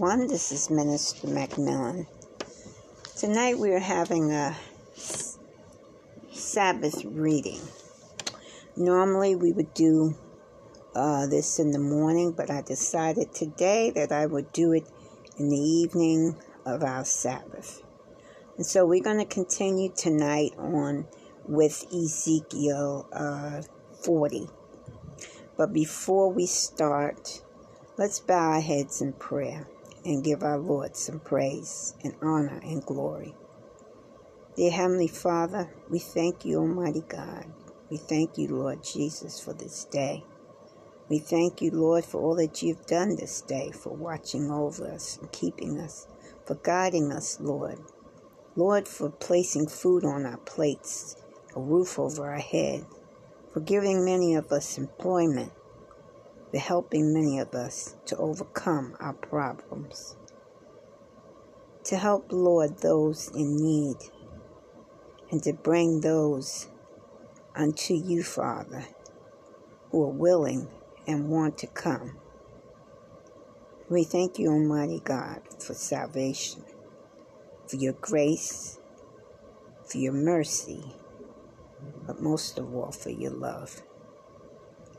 Everyone. This is Minister Macmillan. Tonight we are having a Sabbath reading. Normally we would do uh, this in the morning, but I decided today that I would do it in the evening of our Sabbath. And so we're going to continue tonight on with Ezekiel uh, 40. But before we start, Let's bow our heads in prayer and give our Lord some praise and honor and glory. Dear Heavenly Father, we thank you, Almighty God. We thank you, Lord Jesus, for this day. We thank you, Lord, for all that you've done this day, for watching over us and keeping us, for guiding us, Lord. Lord, for placing food on our plates, a roof over our head, for giving many of us employment, for helping many of us to overcome our problems. To help, Lord, those in need, and to bring those unto you, Father, who are willing and want to come. We thank you, Almighty God, for salvation, for your grace, for your mercy, but most of all for your love.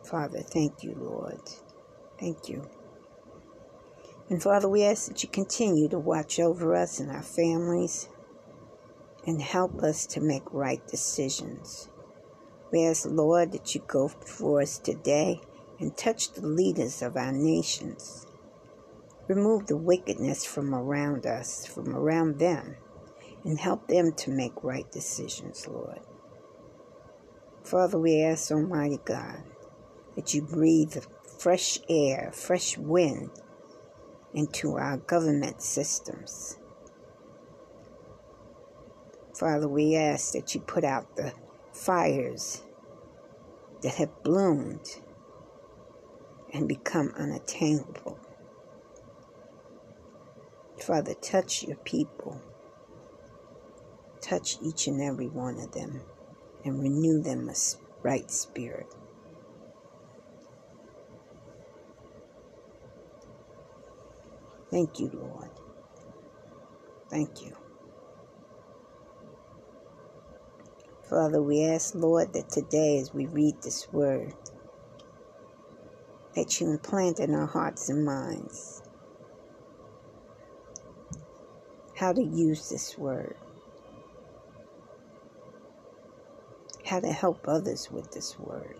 Father, thank you, Lord. Thank you. And Father, we ask that you continue to watch over us and our families and help us to make right decisions. We ask, Lord, that you go before us today and touch the leaders of our nations. Remove the wickedness from around us, from around them, and help them to make right decisions, Lord. Father, we ask, Almighty God, that you breathe fresh air, fresh wind into our government systems. Father, we ask that you put out the fires that have bloomed and become unattainable. Father, touch your people. Touch each and every one of them and renew them a right spirit. Thank you, Lord. Thank you. Father, we ask, Lord, that today as we read this word, that you implant in our hearts and minds how to use this word, how to help others with this word.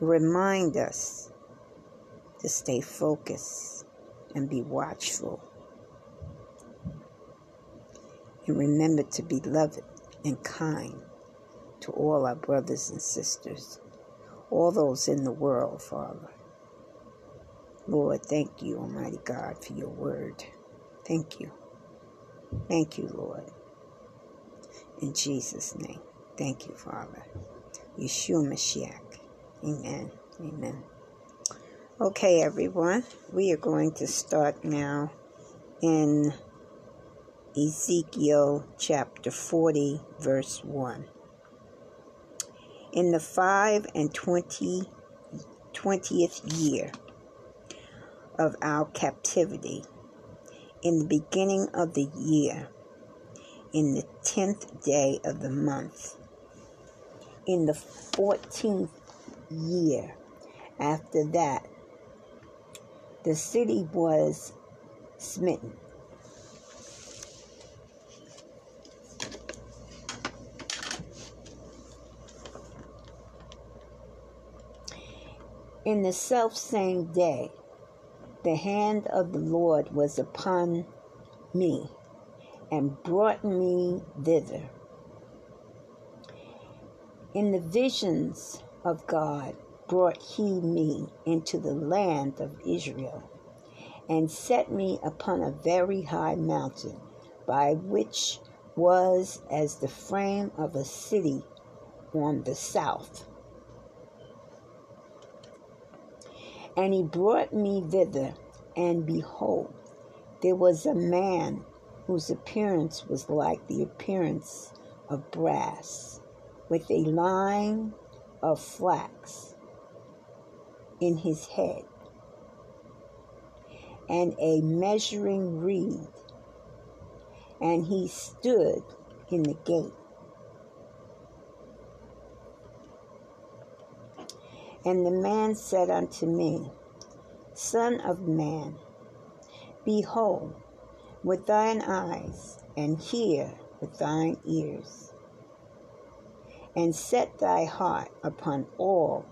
Remind us to stay focused and be watchful. And remember to be loving and kind to all our brothers and sisters, all those in the world, Father. Lord, thank you, Almighty God, for your word. Thank you. Thank you, Lord. In Jesus' name. Thank you, Father. Yeshua Mashiach. Amen. Amen. Okay, everyone, we are going to start now in Ezekiel chapter 40, verse 1. In the five and twenty, twentieth year of our captivity, in the beginning of the year, in the tenth day of the month, in the fourteenth year after that, the city was smitten. In the self same day, the hand of the Lord was upon me and brought me thither. In the visions of God, brought he me into the land of Israel, and set me upon a very high mountain, by which was as the frame of a city on the south. And he brought me thither, and behold, there was a man whose appearance was like the appearance of brass, with a line of flax in his head, and a measuring reed. And he stood in the gate. And the man said unto me, Son of man, behold with thine eyes, and hear with thine ears, and set thy heart upon all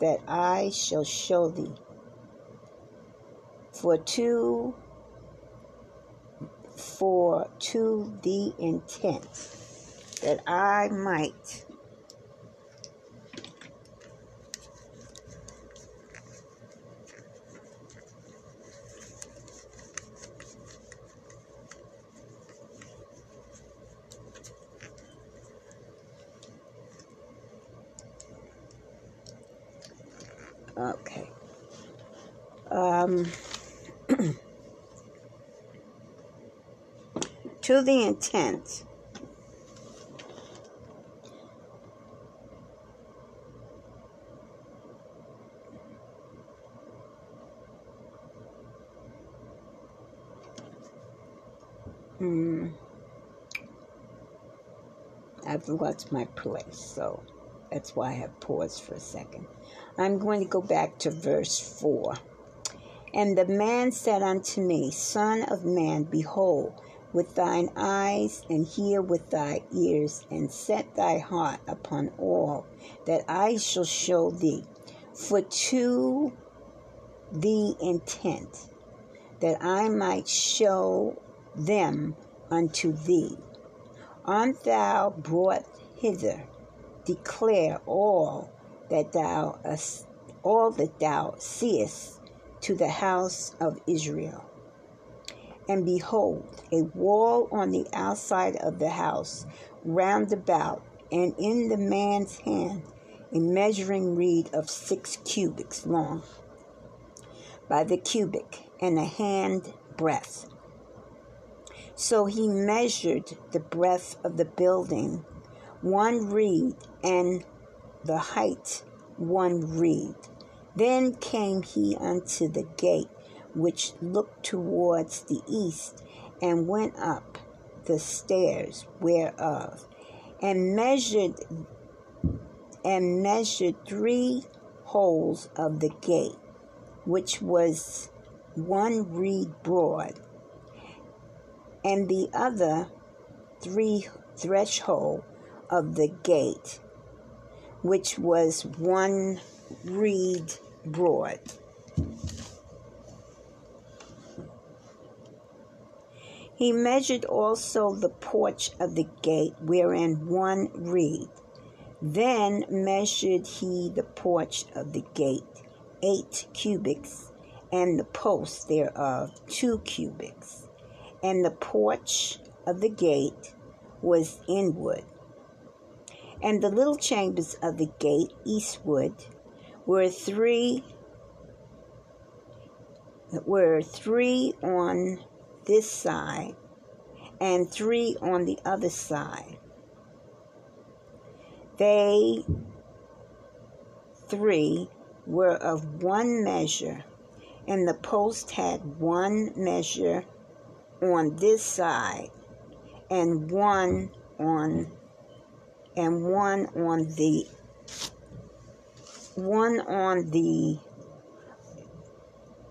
that I shall show thee. For to for to the intent that I might Okay. Um, to the intent Hmm. I've lost my place, so that's why I have paused for a second. I'm going to go back to verse 4. And the man said unto me, Son of man, behold, with thine eyes and hear with thy ears, and set thy heart upon all that I shall show thee. For to the intent that I might show them unto thee. Art thou brought hither? Declare all that thou all that thou seest to the house of Israel. And behold, a wall on the outside of the house round about, and in the man's hand a measuring reed of six cubits long by the cubit, and a hand breadth. So he measured the breadth of the building, one reed, and the height one reed. Then came he unto the gate which looked towards the east, and went up the stairs whereof, and measured and measured three holes of the gate, which was one reed broad, and the other three threshold of the gate which was one reed broad. He measured also the porch of the gate, wherein one reed. Then measured he the porch of the gate, eight cubits, and the post thereof two cubits. And the porch of the gate was inward and the little chambers of the gate eastward were three were three on this side and three on the other side. They three were of one measure, and the post had one measure on this side and one on and one on the one on the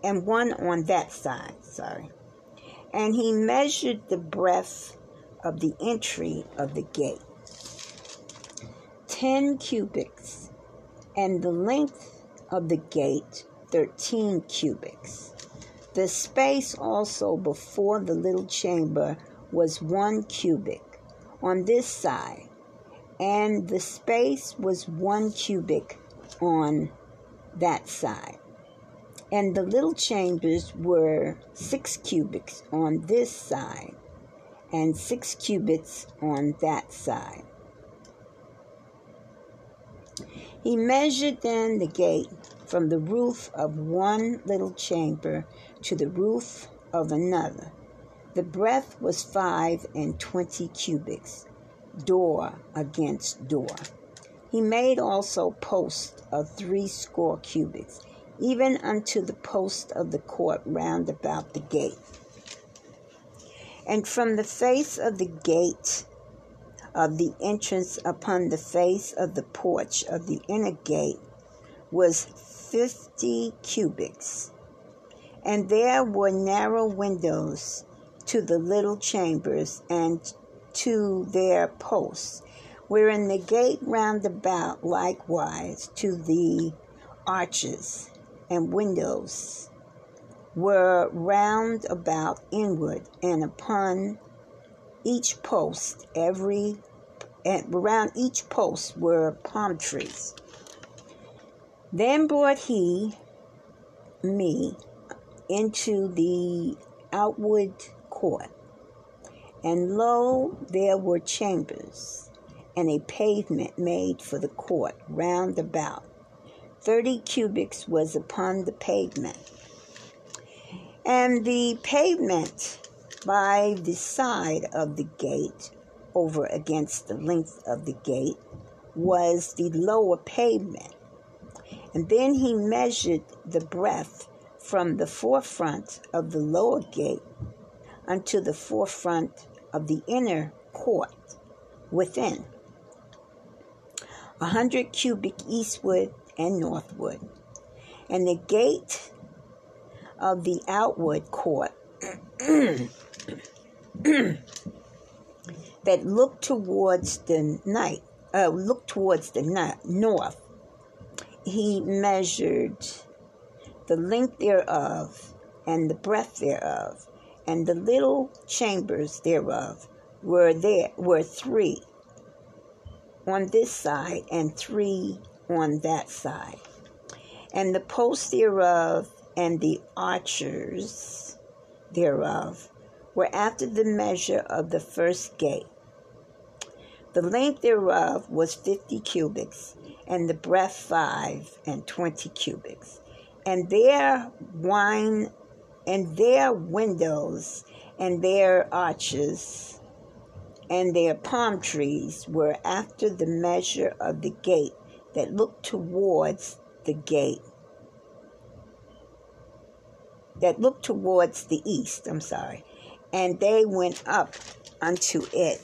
and one on that side, sorry. And he measured the breadth of the entry of the gate. Ten cubits, and the length of the gate thirteen cubits. The space also before the little chamber was one cubit on this side, and the space was one cubic on that side. And the little chambers were six cubits on this side and six cubits on that side. He measured then the gate from the roof of one little chamber to the roof of another. The breadth was five and twenty cubits door against door. He made also posts of three score cubits, even unto the post of the court round about the gate. And from the face of the gate of the entrance upon the face of the porch of the inner gate was fifty cubits. And there were narrow windows to the little chambers and to their posts, wherein the gate round about likewise to the arches and windows were round about inward, and upon each post, every and around each post were palm trees. Then brought he me into the outward court, and lo, there were chambers, and a pavement made for the court round about. Thirty cubits was upon the pavement. And the pavement by the side of the gate, over against the length of the gate, was the lower pavement. And then he measured the breadth from the forefront of the lower gate unto the forefront of the inner court within, a hundred cubic eastward and northward. And the gate of the outward court that looked towards the night, uh, looked towards the north. He measured the length thereof and the breadth thereof, and the little chambers thereof were there were three on this side and three on that side. And the posts thereof and the archers thereof were after the measure of the first gate. The length thereof was fifty cubits, and the breadth five and twenty cubits. And their wine and their windows and their arches and their palm trees were after the measure of the gate that looked towards the gate that looked towards the east i'm sorry and they went up unto it.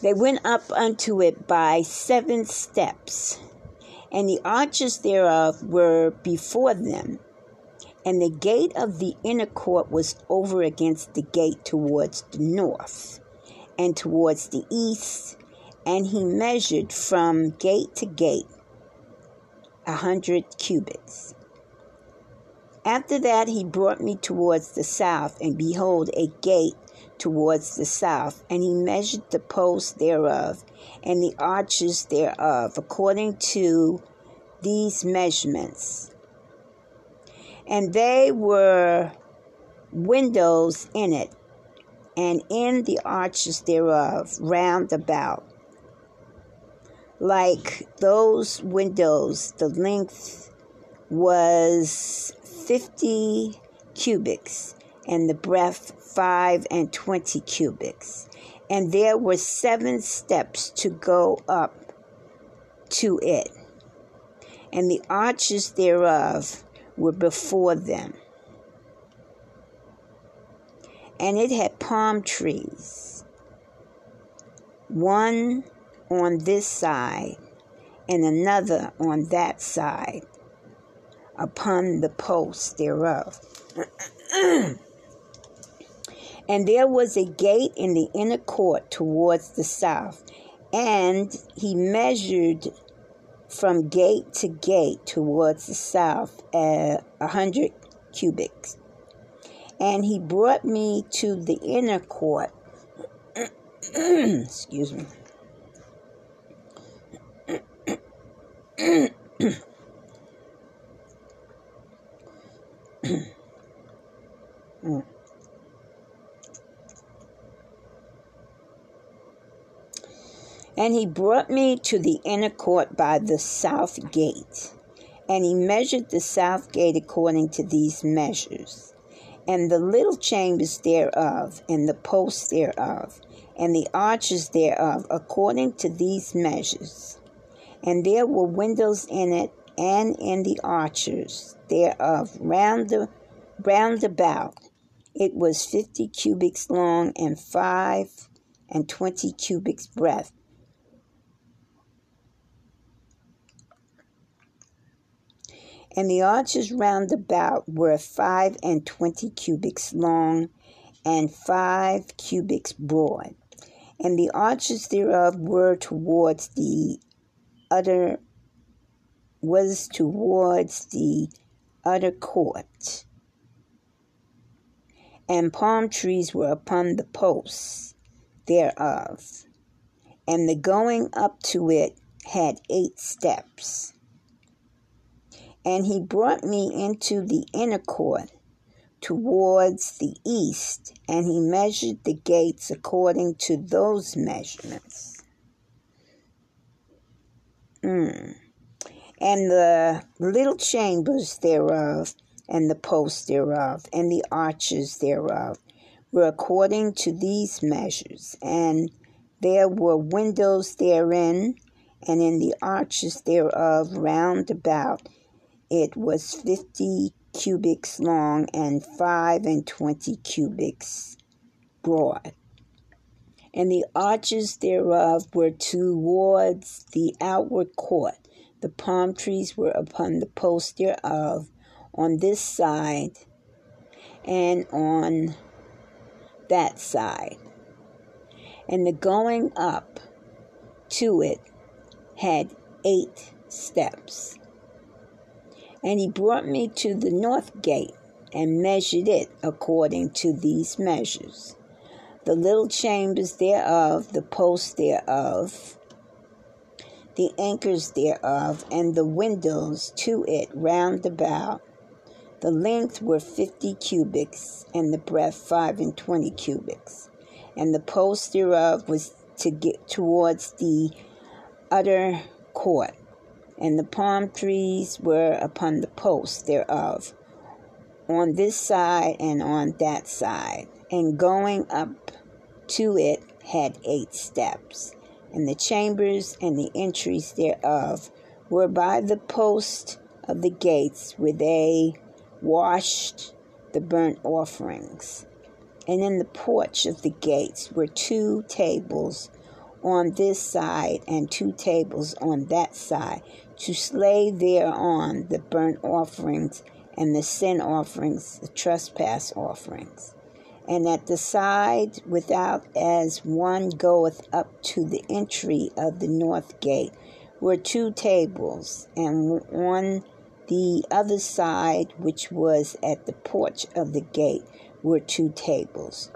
They went up unto it by seven steps, and the arches thereof were before them. And the gate of the inner court was over against the gate towards the north and towards the east, and he measured from gate to gate a hundred cubits. After that, he brought me towards the south, and behold, a gate towards the south, and he measured the posts thereof and the arches thereof according to these measurements. And they were windows in it, and in the arches thereof round about. Like those windows, the length was fifty cubits, and the breadth five and twenty cubits. And there were seven steps to go up to it, and the arches thereof were before them. And it had palm trees, one on this side and another on that side, upon the posts thereof. And there was a gate in the inner court towards the south. And he measured from gate to gate towards the south a hundred cubits. And he brought me to the inner court. Excuse me. mm. And he brought me to the inner court by the south gate. And he measured the south gate according to these measures. and the little chambers thereof, and the posts thereof, and the arches thereof, according to these measures. And there were windows in it, and in the arches thereof, round, the, round about. It was fifty cubits long, and five and twenty cubits breadth. And the arches round about were five and twenty cubits long, and five cubits broad. And the arches thereof were towards the other was towards the other court. And palm trees were upon the posts thereof. And the going up to it had eight steps. And he brought me into the inner court towards the east, and he measured the gates according to those measurements. Mm. And the little chambers thereof, and the posts thereof, and the arches thereof, were according to these measures. And there were windows therein, and in the arches thereof round about it was fifty cubits long and five and twenty cubits broad. And the arches thereof were towards the outward court. The palm trees were upon the posts thereof on this side and on that side. And the going up to it had eight steps. And he brought me to the north gate and measured it according to these measures. The little chambers thereof, the posts thereof, the anchors thereof, and the windows to it round about. The length were fifty cubits, and the breadth five and twenty cubits. And the post thereof was to get towards the utter court and the palm trees were upon the posts thereof, on this side and on that side, and going up to it had eight steps. And the chambers and the entries thereof were by the post of the gates where they washed the burnt offerings. And in the porch of the gates were two tables on this side and two tables on that side to slay thereon the burnt offerings and the sin offerings, the trespass offerings. And at the side without, as one goeth up to the entry of the north gate, were two tables, and on the other side, which was at the porch of the gate, were two tables.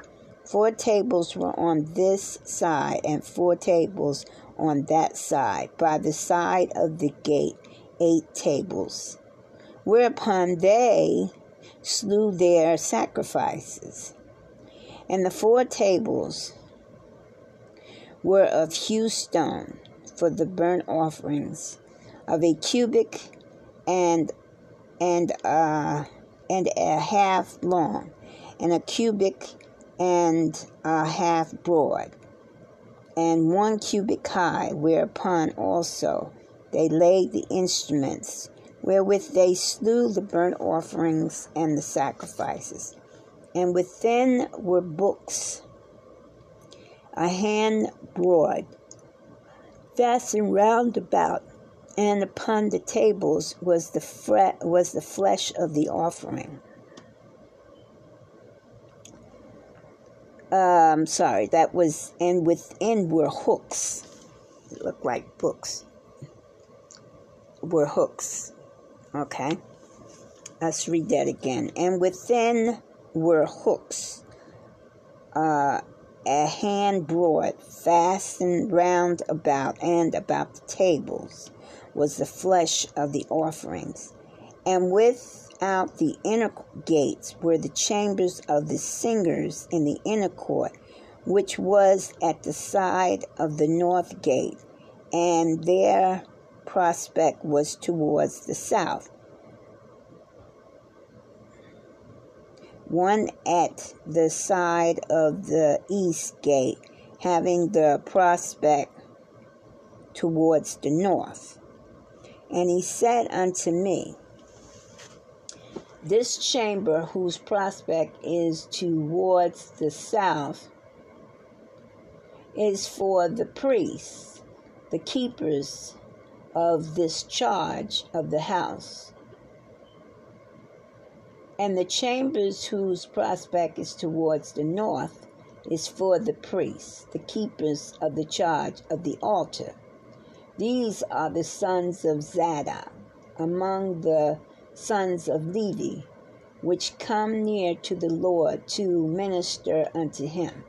Four tables were on this side, and four tables on that side, by the side of the gate, eight tables. Whereupon they slew their sacrifices. And the four tables were of hew stone for the burnt offerings, of a cubic and and uh, and a half long, and a cubit and a half broad and one cubit high, whereupon also they laid the instruments wherewith they slew the burnt offerings and the sacrifices. And within were books, a hand broad, fastened round about, and upon the tables was the, fre- was the flesh of the offering um, sorry, that was, and within were hooks. It looked like books. Were hooks. Okay. Let's read that again. And within were hooks, uh, a hand broad, fastened round about and about the tables, was the flesh of the offerings. And with out the inner gates were the chambers of the singers in the inner court, which was at the side of the north gate, and their prospect was towards the south. one at the side of the east gate, having the prospect towards the north. And he said unto me, This chamber, whose prospect is towards the south, is for the priests, the keepers of this charge of the house. And the chambers whose prospect is towards the north is for the priests, the keepers of the charge of the altar. These are the sons of Zadok among the sons of Levi, which come near to the Lord to minister unto him.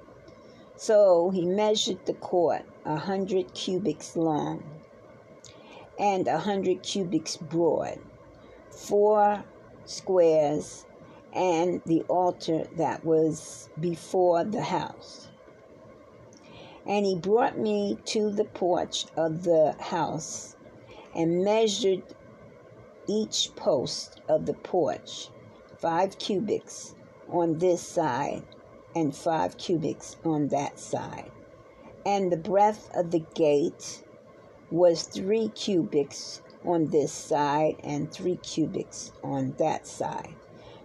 So he measured the court a hundred cubits long and a hundred cubits broad, four squares, and the altar that was before the house. And he brought me to the porch of the house and measured each post of the porch five cubits on this side and five cubits on that side. And the breadth of the gate was three cubits on this side and three cubits on that side.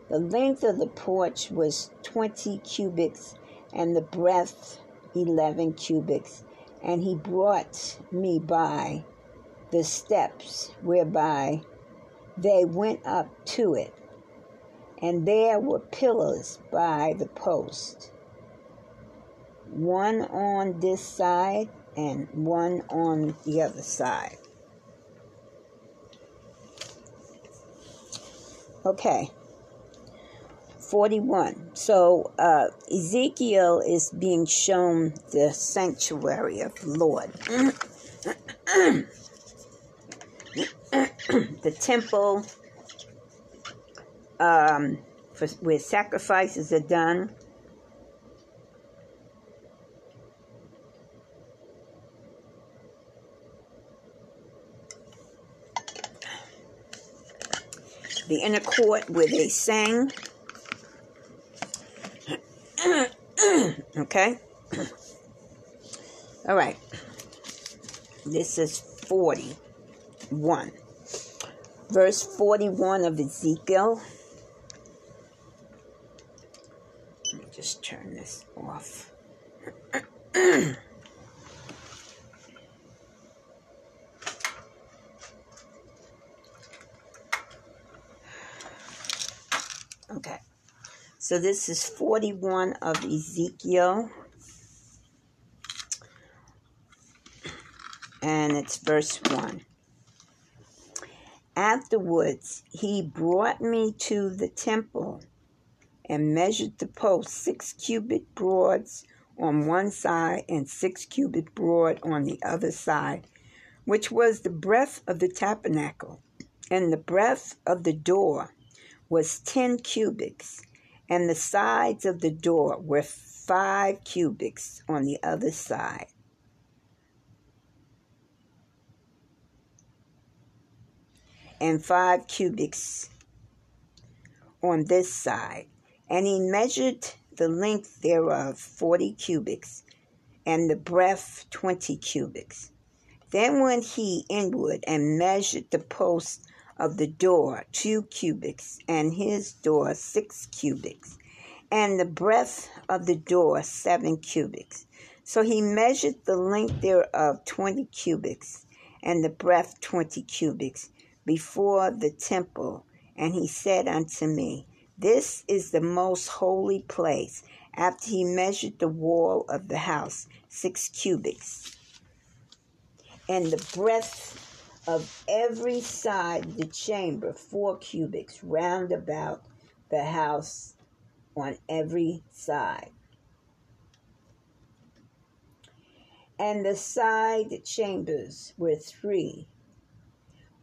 The length of the porch was twenty cubits, and the breadth eleven cubits. And he brought me by the steps whereby they went up to it. And there were pillars by the post, one on this side and one on the other side. Okay. 41. So uh, Ezekiel is being shown the sanctuary of the Lord. the temple um, for, where sacrifices are done. The inner court where they sang okay? All right. This is 41. Verse 41 of Ezekiel. Let me just turn this off. okay. So this is 41 of Ezekiel. And it's verse 1. Afterwards, he brought me to the temple and measured the post six cubit broads on one side and six cubit broad on the other side, which was the breadth of the tabernacle. And the breadth of the door was ten cubits and the sides of the door were five cubits on the other side. And five cubits on this side. And he measured the length thereof forty cubits, and the breadth twenty cubits. Then went he inward and measured the post of the door two cubits, and his door six cubits, and the breadth of the door seven cubits. So he measured the length thereof twenty cubits, and the breadth twenty cubits, before the temple. And he said unto me, This is the most holy place. After he measured the wall of the house, six cubits, and the breadth of every side of the chamber, four cubits round about the house on every side. And the side chambers were three,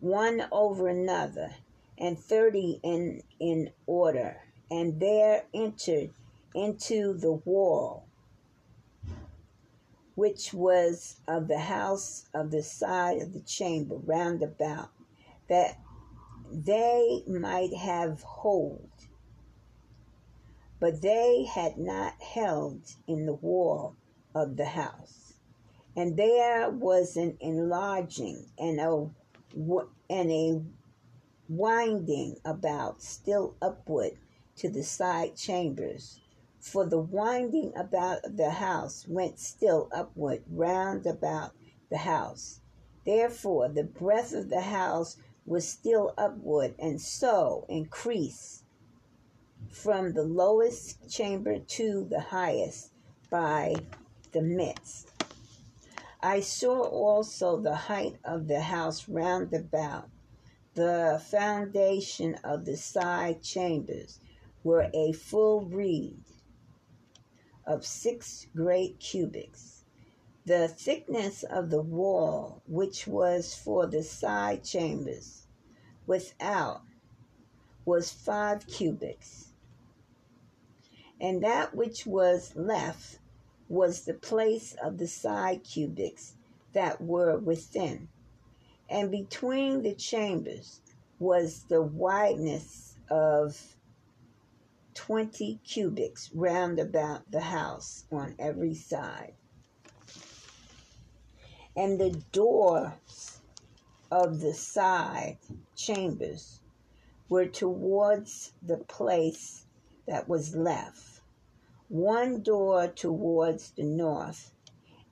one over another, and thirty in, in order. And there entered into the wall which was of the house of the side of the chamber round about, that they might have hold but they had not held in the wall of the house. And there was an enlarging and a, and a winding about still upward to the side chambers. For the winding about of the house went still upward round about the house. Therefore, the breadth of the house was still upward, and so increased from the lowest chamber to the highest by the midst. I saw also the height of the house round about. The foundation of the side chambers were a full reed of six great cubits. The thickness of the wall, which was for the side chambers without, was five cubits and that which was left was the place of the side cubits that were within. And between the chambers was the wideness of twenty cubits round about the house on every side. And the doors of the side chambers were towards the place that was left, one door towards the north,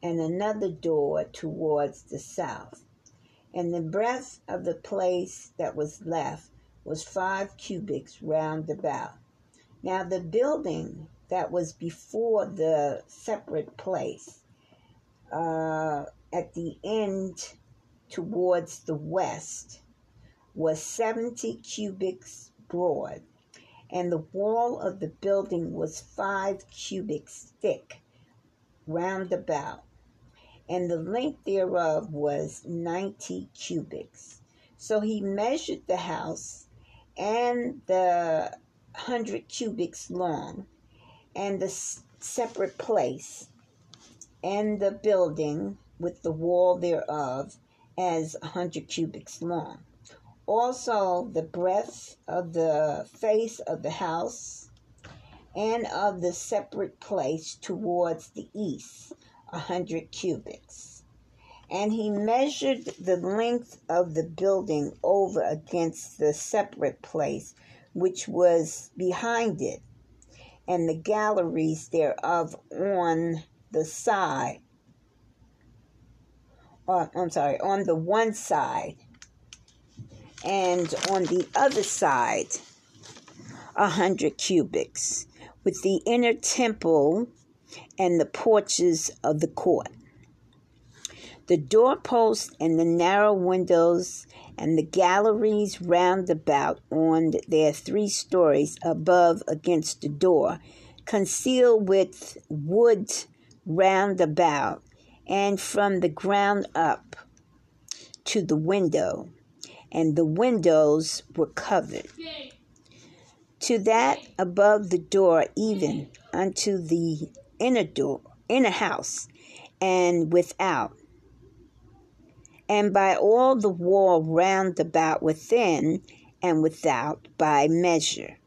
and another door towards the south. And the breadth of the place that was left was five cubits round about. Now the building that was before the separate place, uh, at the end towards the west, was seventy cubits broad and the wall of the building was five cubits thick round about, and the length thereof was ninety cubits. So he measured the house and the hundred cubits long, and the separate place, and the building with the wall thereof as a hundred cubits long also the breadth of the face of the house and of the separate place towards the east, a hundred cubits. And he measured the length of the building over against the separate place which was behind it, and the galleries thereof on the side. Uh, I'm sorry, on the one side and on the other side, a hundred cubits, with the inner temple and the porches of the court. The doorposts and the narrow windows and the galleries round about on their three stories above against the door, concealed with wood round about, and from the ground up to the window and the windows were covered. To that above the door, even unto the inner door, inner house, and without, and by all the wall round about within and without by measure.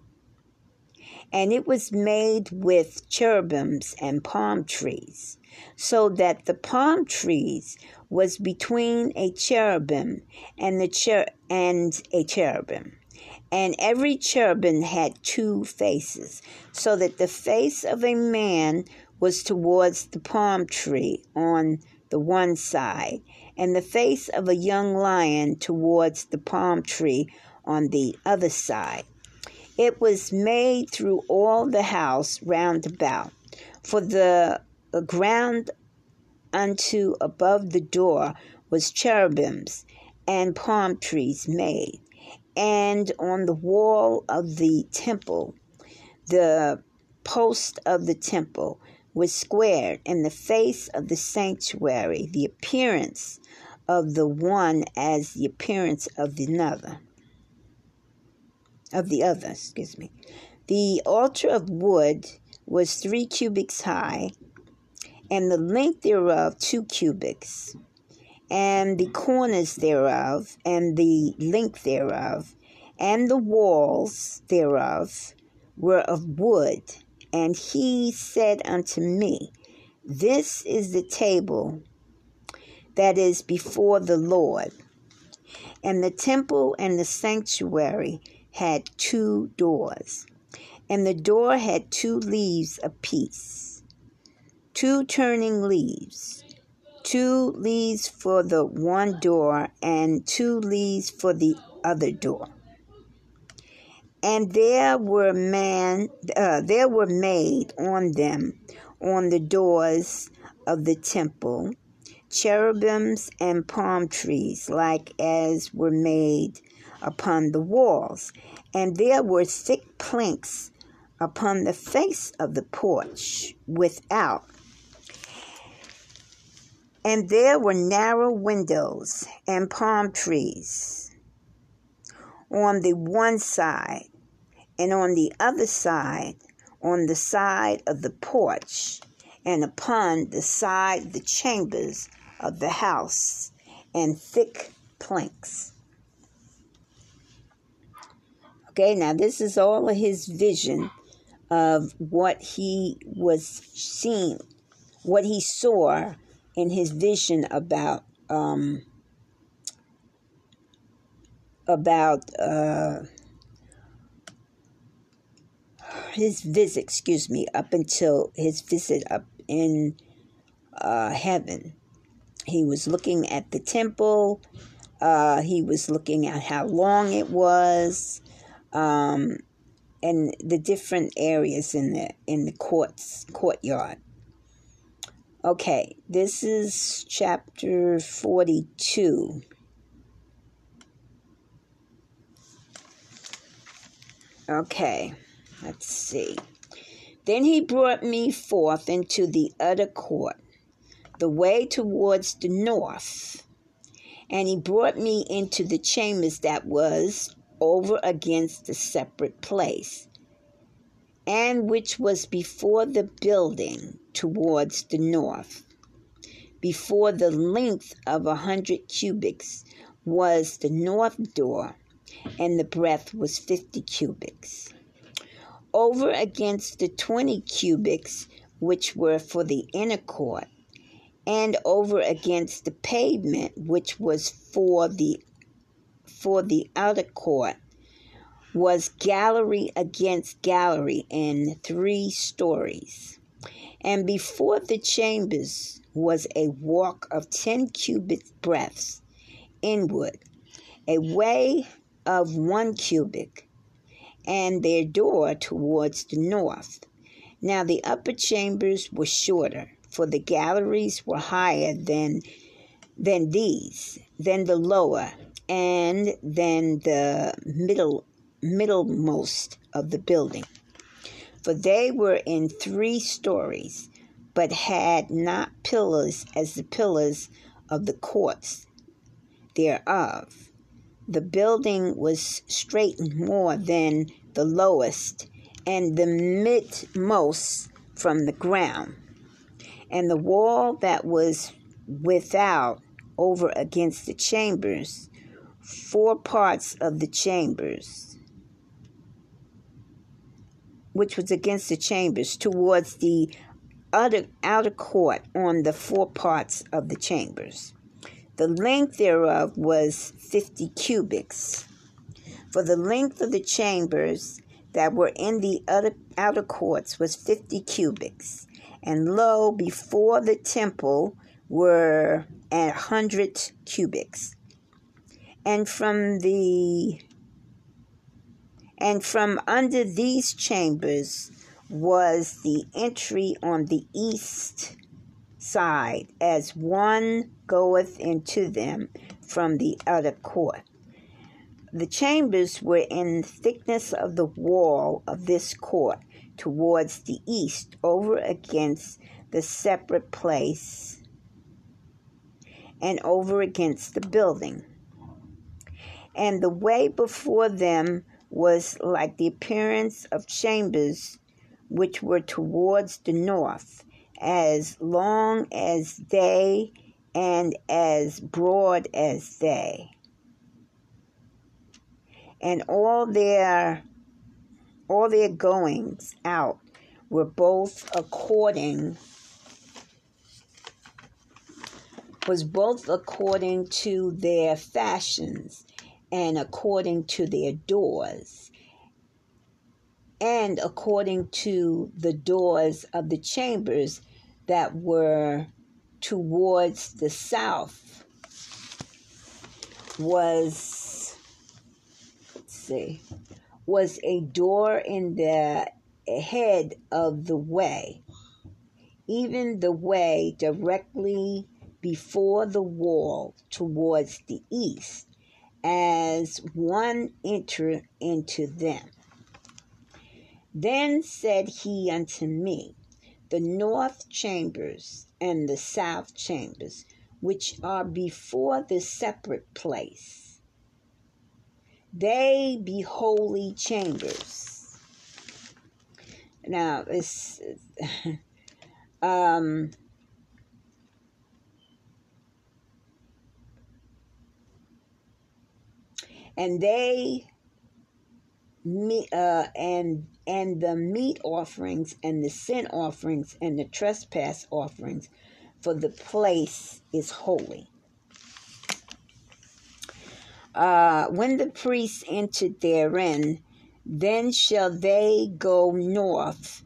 And it was made with cherubims and palm trees, so that the palm trees was between a cherubim and the cher- and a cherubim. And every cherubim had two faces, so that the face of a man was towards the palm tree on the one side, and the face of a young lion towards the palm tree on the other side. It was made through all the house round about, for the uh, ground unto above the door was cherubims and palm trees made. And on the wall of the temple, the post of the temple was squared, and the face of the sanctuary, the appearance of the one as the appearance of the another. Of the other, excuse me. The altar of wood was three cubits high, and the length thereof two cubits, and the corners thereof, and the length thereof, and the walls thereof were of wood, And he said unto me, This is the table that is before the Lord. And the temple and the sanctuary had two doors, and the door had two leaves apiece, two turning leaves, two leaves for the one door, and two leaves for the other door. And there were man, uh, there were made on them, on the doors of the temple, cherubims and palm trees, like as were made upon the walls. And there were thick planks upon the face of the porch without. And there were narrow windows and palm trees on the one side, and on the other side, on the side of the porch, and upon the side the chambers of the house, and thick planks. Okay, now this is all of his vision of what he was seeing, what he saw in his vision about um, about uh, his visit, excuse me, up until his visit up in uh, heaven. He was looking at the temple. Uh, he was looking at how long it was, um, and the different areas in the in the courts courtyard. Okay, this is chapter forty-two. Okay, let's see. Then he brought me forth into the utter court, the way towards the north. And he brought me into the chambers that was over against the separate place, and which was before the building towards the north. Before the length of a hundred cubits was the north door and the breadth was 50 cubits. Over against the 20 cubits, which were for the inner court, and over against the pavement, which was for the for the outer court, was gallery against gallery in three stories. And before the chambers was a walk of ten cubits breadth inward, a way of one cubit, and their door towards the north. Now the upper chambers were shorter, for the galleries were higher than than these, than the lower, and then the middle middlemost of the building. For they were in three stories, but had not pillars as the pillars of the courts thereof the building was straightened more than the lowest and the midmost from the ground. And the wall that was without over against the chambers, four parts of the chambers, which was against the chambers, towards the outer, outer court on the four parts of the chambers. The length thereof was fifty cubits. For the length of the chambers that were in the outer, outer courts was fifty cubits. And lo, before the temple were a hundred cubits. And from the and from under these chambers was the entry on the east side, as one goeth into them from the outer court. The chambers were in the thickness of the wall of this court towards the east, over against the separate place, and over against the building. And the way before them was like the appearance of chambers which were towards the north, as long as they and as broad as they. And all their all their goings out were both according was both according to their fashions and according to their doors and according to the doors of the chambers that were towards the south was see was a door in the head of the way even the way directly before the wall towards the east as one enter into them then said he unto me the north chambers and the south chambers, which are before the separate place. They be holy chambers. Now, it's, um, and they me uh, and and the meat offerings and the sin offerings and the trespass offerings for the place is holy. Uh, when the priests entered therein then shall they go north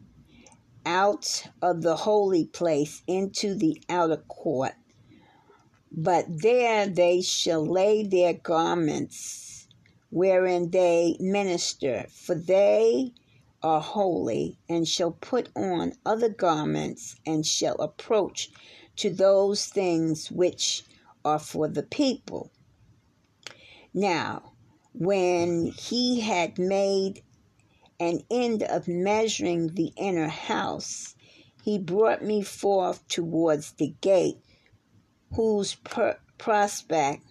out of the holy place into the outer court. But there they shall lay their garments wherein they minister, for they are holy, and shall put on other garments, and shall approach to those things which are for the people. Now, when he had made an end of measuring the inner house, he brought me forth towards the gate, whose per- prospect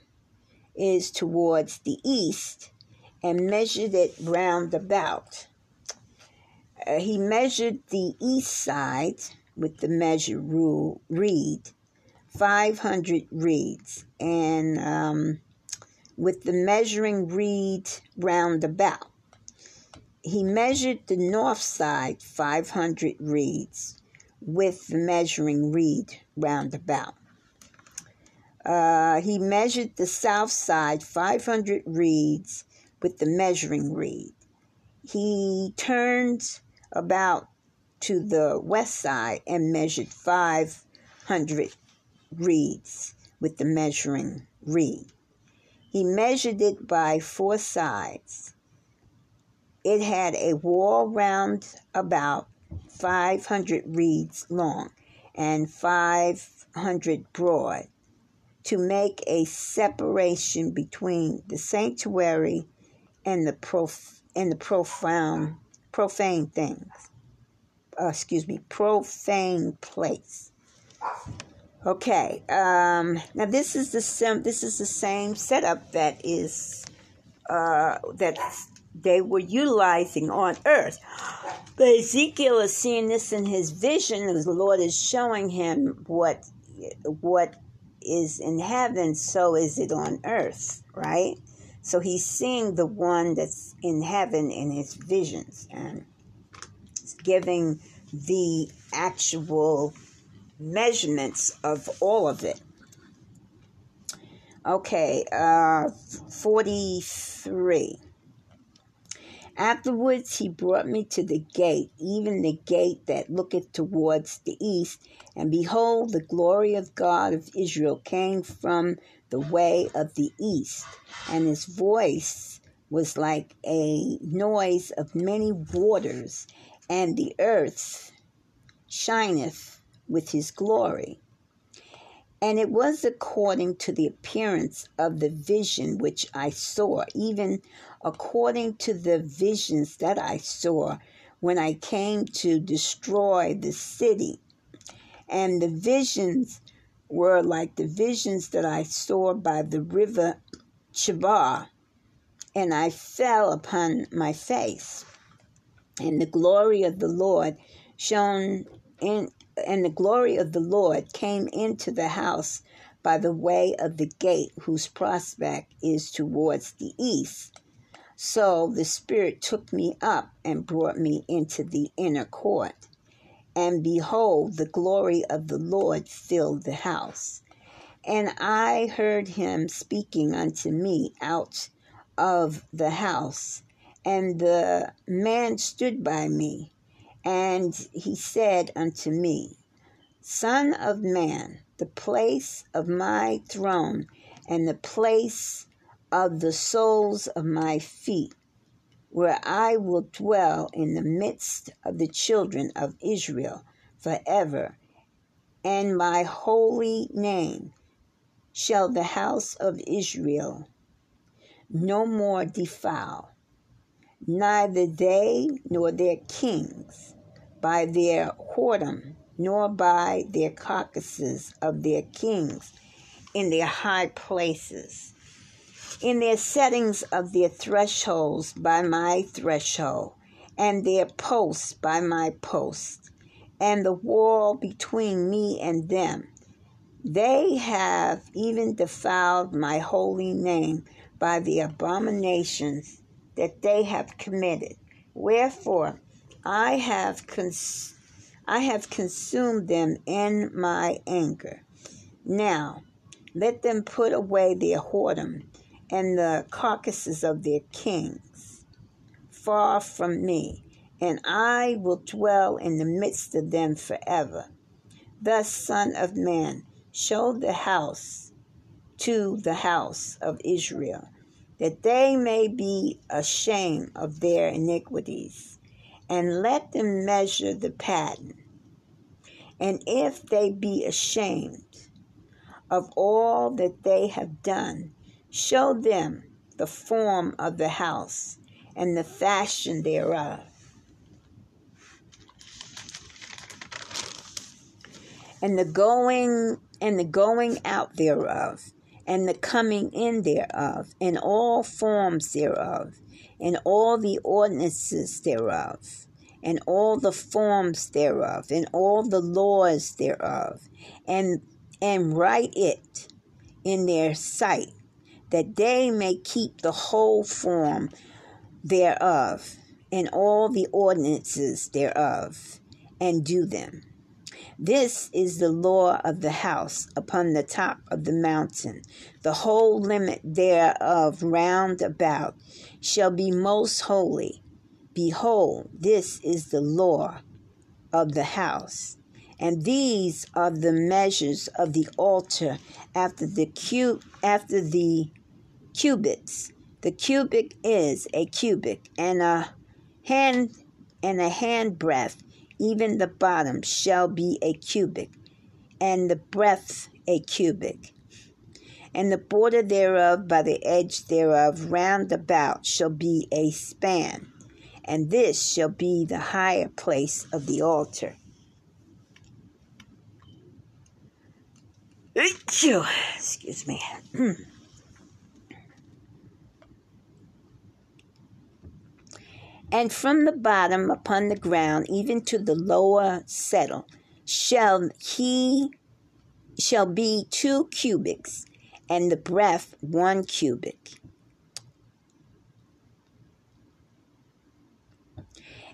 is towards the east and measured it round about. Uh, he measured the east side with the measure rule reed, 500 reeds, and um, with the measuring reed round about. He measured the north side 500 reeds with the measuring reed round about. Uh, he measured the south side 500 reeds with the measuring reed. He turned about to the west side and measured 500 reeds with the measuring reed. He measured it by four sides. It had a wall round about 500 reeds long and 500 broad to make a separation between the sanctuary and the prof and the profound profane things. Uh, excuse me, profane place. Okay. Um, now this is the sim- this is the same setup that is uh, that they were utilizing on earth. But Ezekiel is seeing this in his vision the Lord is showing him what what is in heaven, so is it on earth, right? So he's seeing the one that's in heaven in his visions and giving the actual measurements of all of it. Okay, uh, 43. Afterwards he brought me to the gate, even the gate that looketh towards the east, and behold, the glory of God of Israel came from the way of the east, and his voice was like a noise of many waters, and the earth shineth with his glory. And it was according to the appearance of the vision which I saw, even according to the visions that I saw when I came to destroy the city. And the visions were like the visions that I saw by the river Chebar, and I fell upon my face. And the glory of the Lord shone in, and the glory of the Lord came into the house by the way of the gate, whose prospect is towards the east. So the Spirit took me up and brought me into the inner court. and behold, the glory of the Lord filled the house. And I heard him speaking unto me out of the house. And the man stood by me, and he said unto me, Son of man, the place of my throne and the place of the soles of my feet, where I will dwell in the midst of the children of Israel forever, and my holy name shall the house of Israel no more defile, neither they nor their kings by their whoredom, nor by their carcasses of their kings in their high places in their settings of their thresholds by my threshold, and their posts by my post, and the wall between me and them. They have even defiled my holy name by the abominations that they have committed. Wherefore, I have cons- I have consumed them in my anger. Now, let them put away their whoredom and the carcasses of their kings far from me, and I will dwell in the midst of them forever. Thus, Son of Man, show the house to the house of Israel, that they may be ashamed of their iniquities, and let them measure the pattern. And if they be ashamed of all that they have done, Show them the form of the house and the fashion thereof. And the going and the going out thereof, and the coming in thereof, and all forms thereof, and all the ordinances thereof, and all the forms thereof, and all the laws thereof, and and write it in their sight that they may keep the whole form thereof and all the ordinances thereof, and do them. This is the law of the house upon the top of the mountain. The whole limit thereof round about shall be most holy. Behold, this is the law of the house. And these are the measures of the altar after the cube after the cubits. The cubic is a cubic, and a hand and a hand breadth, even the bottom shall be a cubic, and the breadth a cubic. And the border thereof by the edge thereof round about shall be a span, and this shall be the higher place of the altar. Excuse me. and from the bottom upon the ground even to the lower settle shall he shall be two cubits and the breadth one cubit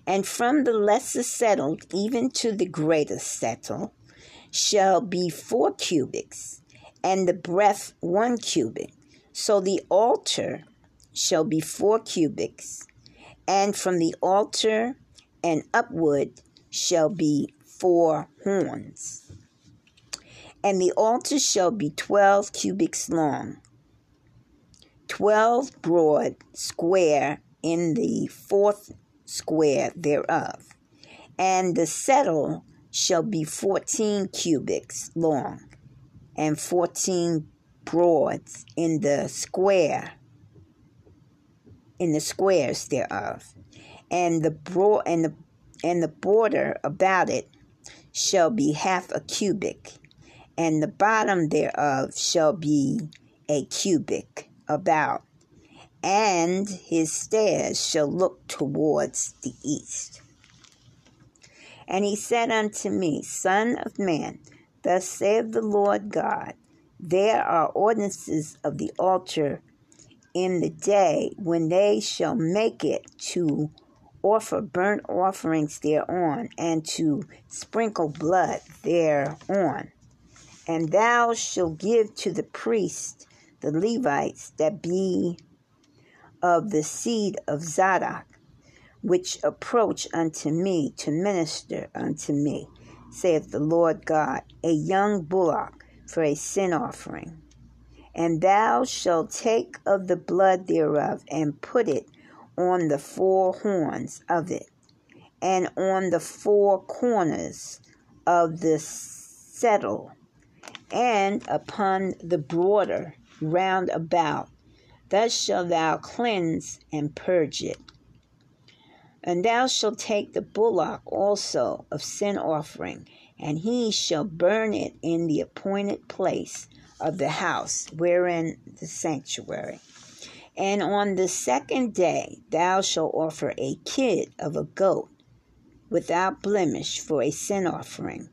and from the lesser settled even to the greater settle shall be four cubits and the breadth one cubit so the altar shall be four cubits and from the altar and upward shall be four horns. And the altar shall be twelve cubits long, twelve broad, square in the fourth square thereof. And the settle shall be fourteen cubits long, and fourteen broads in the square in the squares thereof, and the broad and the and the border about it shall be half a cubit, and the bottom thereof shall be a cubit about, and his stairs shall look towards the east. And he said unto me, Son of man, thus saith the Lord God, there are ordinances of the altar in the day when they shall make it to offer burnt offerings thereon, and to sprinkle blood thereon. And thou shalt give to the priests, the Levites, that be of the seed of Zadok, which approach unto me to minister unto me, saith the Lord God, a young bullock for a sin offering. And thou shalt take of the blood thereof and put it on the four horns of it, and on the four corners of the settle, and upon the border round about. Thus shalt thou cleanse and purge it. And thou shalt take the bullock also of sin offering, and he shall burn it in the appointed place of the house wherein the sanctuary. And on the second day thou shalt offer a kid of a goat without blemish for a sin offering.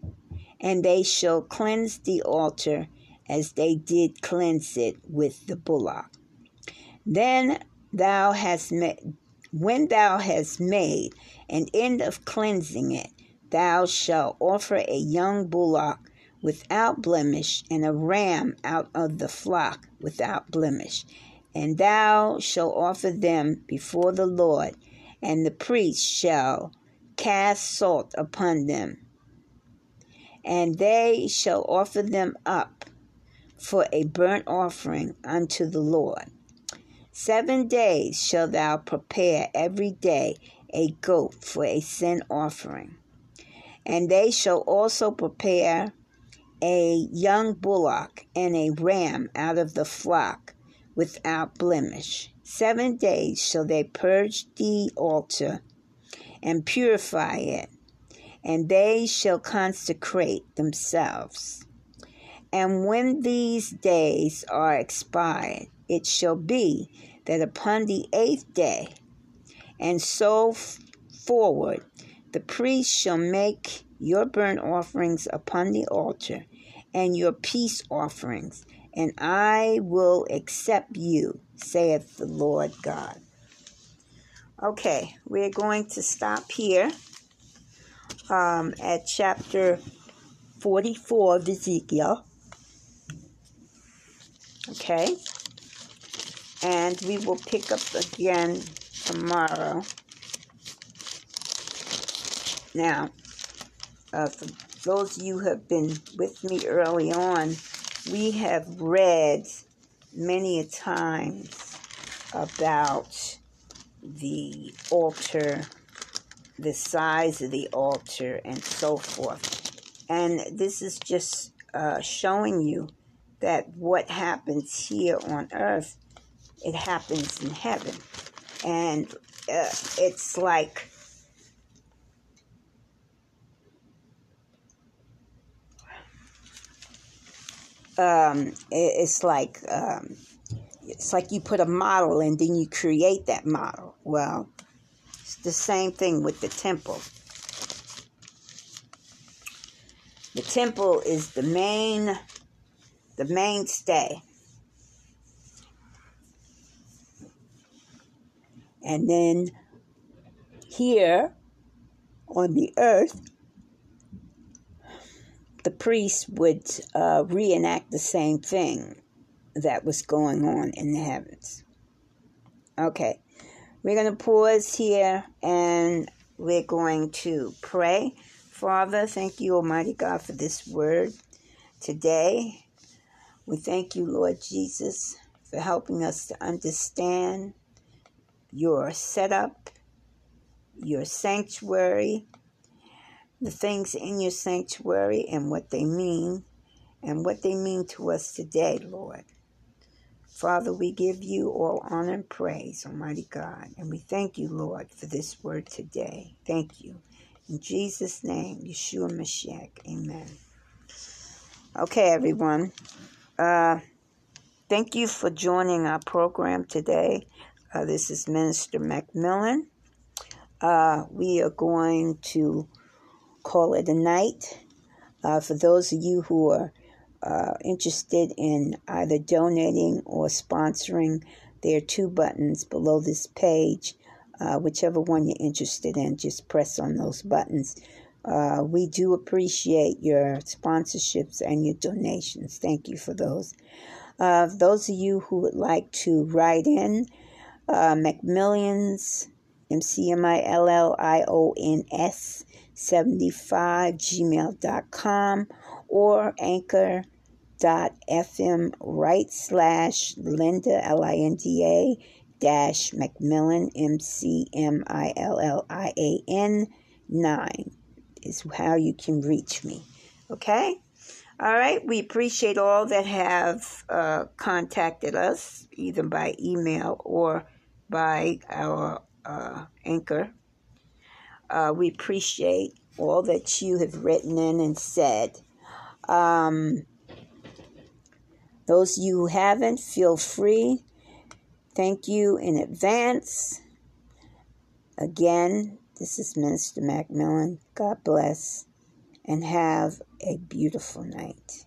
And they shall cleanse the altar as they did cleanse it with the bullock. Then thou hast made, when thou hast made an end of cleansing it, thou shalt offer a young bullock without blemish and a ram out of the flock without blemish and thou shalt offer them before the Lord, and the priest shall cast salt upon them, and they shall offer them up for a burnt offering unto the Lord. Seven days shalt thou prepare every day a goat for a sin offering. And they shall also prepare a young bullock and a ram out of the flock without blemish. Seven days shall they purge the altar and purify it, and they shall consecrate themselves. And when these days are expired, it shall be that upon the eighth day, and so forward, the priest shall make your burnt offerings upon the altar, and your peace offerings, and I will accept you, saith the Lord God. Okay, we're going to stop here um, at chapter 44 of Ezekiel. Okay, and we will pick up again tomorrow. Now, uh, those of you who have been with me early on, we have read many a times about the altar, the size of the altar, and so forth. And this is just uh, showing you that what happens here on earth, it happens in heaven. And uh, it's like um, it's like um, it's like you put a model and then you create that model. Well, it's the same thing with the temple. The temple is the main the mainstay. And then here on the earth the priests would uh, reenact the same thing that was going on in the heavens. Okay, we're going to pause here and we're going to pray. Father, thank you, Almighty God, for this word today. We thank you, Lord Jesus, for helping us to understand your setup, your sanctuary, the things in your sanctuary and what they mean and what they mean to us today, Lord. Father, we give you all honor and praise, Almighty God, and we thank you, Lord, for this word today. Thank you. In Jesus' name, Yeshua Mashiach, amen. Okay, everyone. Uh, thank you for joining our program today. Uh, this is Minister McMillian. Uh, we are going to call it a night. Uh, for those of you who are uh, interested in either donating or sponsoring, there are two buttons below this page. Uh, whichever one you're interested in, just press on those buttons. Uh, we do appreciate your sponsorships and your donations. Thank you for those. Uh, those of you who would like to write in, uh, McMillions, M C M I L L I O N S 75 gmail.com or anchor.fm right slash linda l-i-n-d-a dash McMillian, m-c-m-i-l-l-i-a-n 9 is how you can reach me. Okay? All right. We appreciate all that have uh, contacted us either by email or by our uh, anchor uh, we appreciate all that you have written in and said um, those you who haven't, feel free. Thank you in advance. Again, this is Minister McMillian. God bless and have a beautiful night.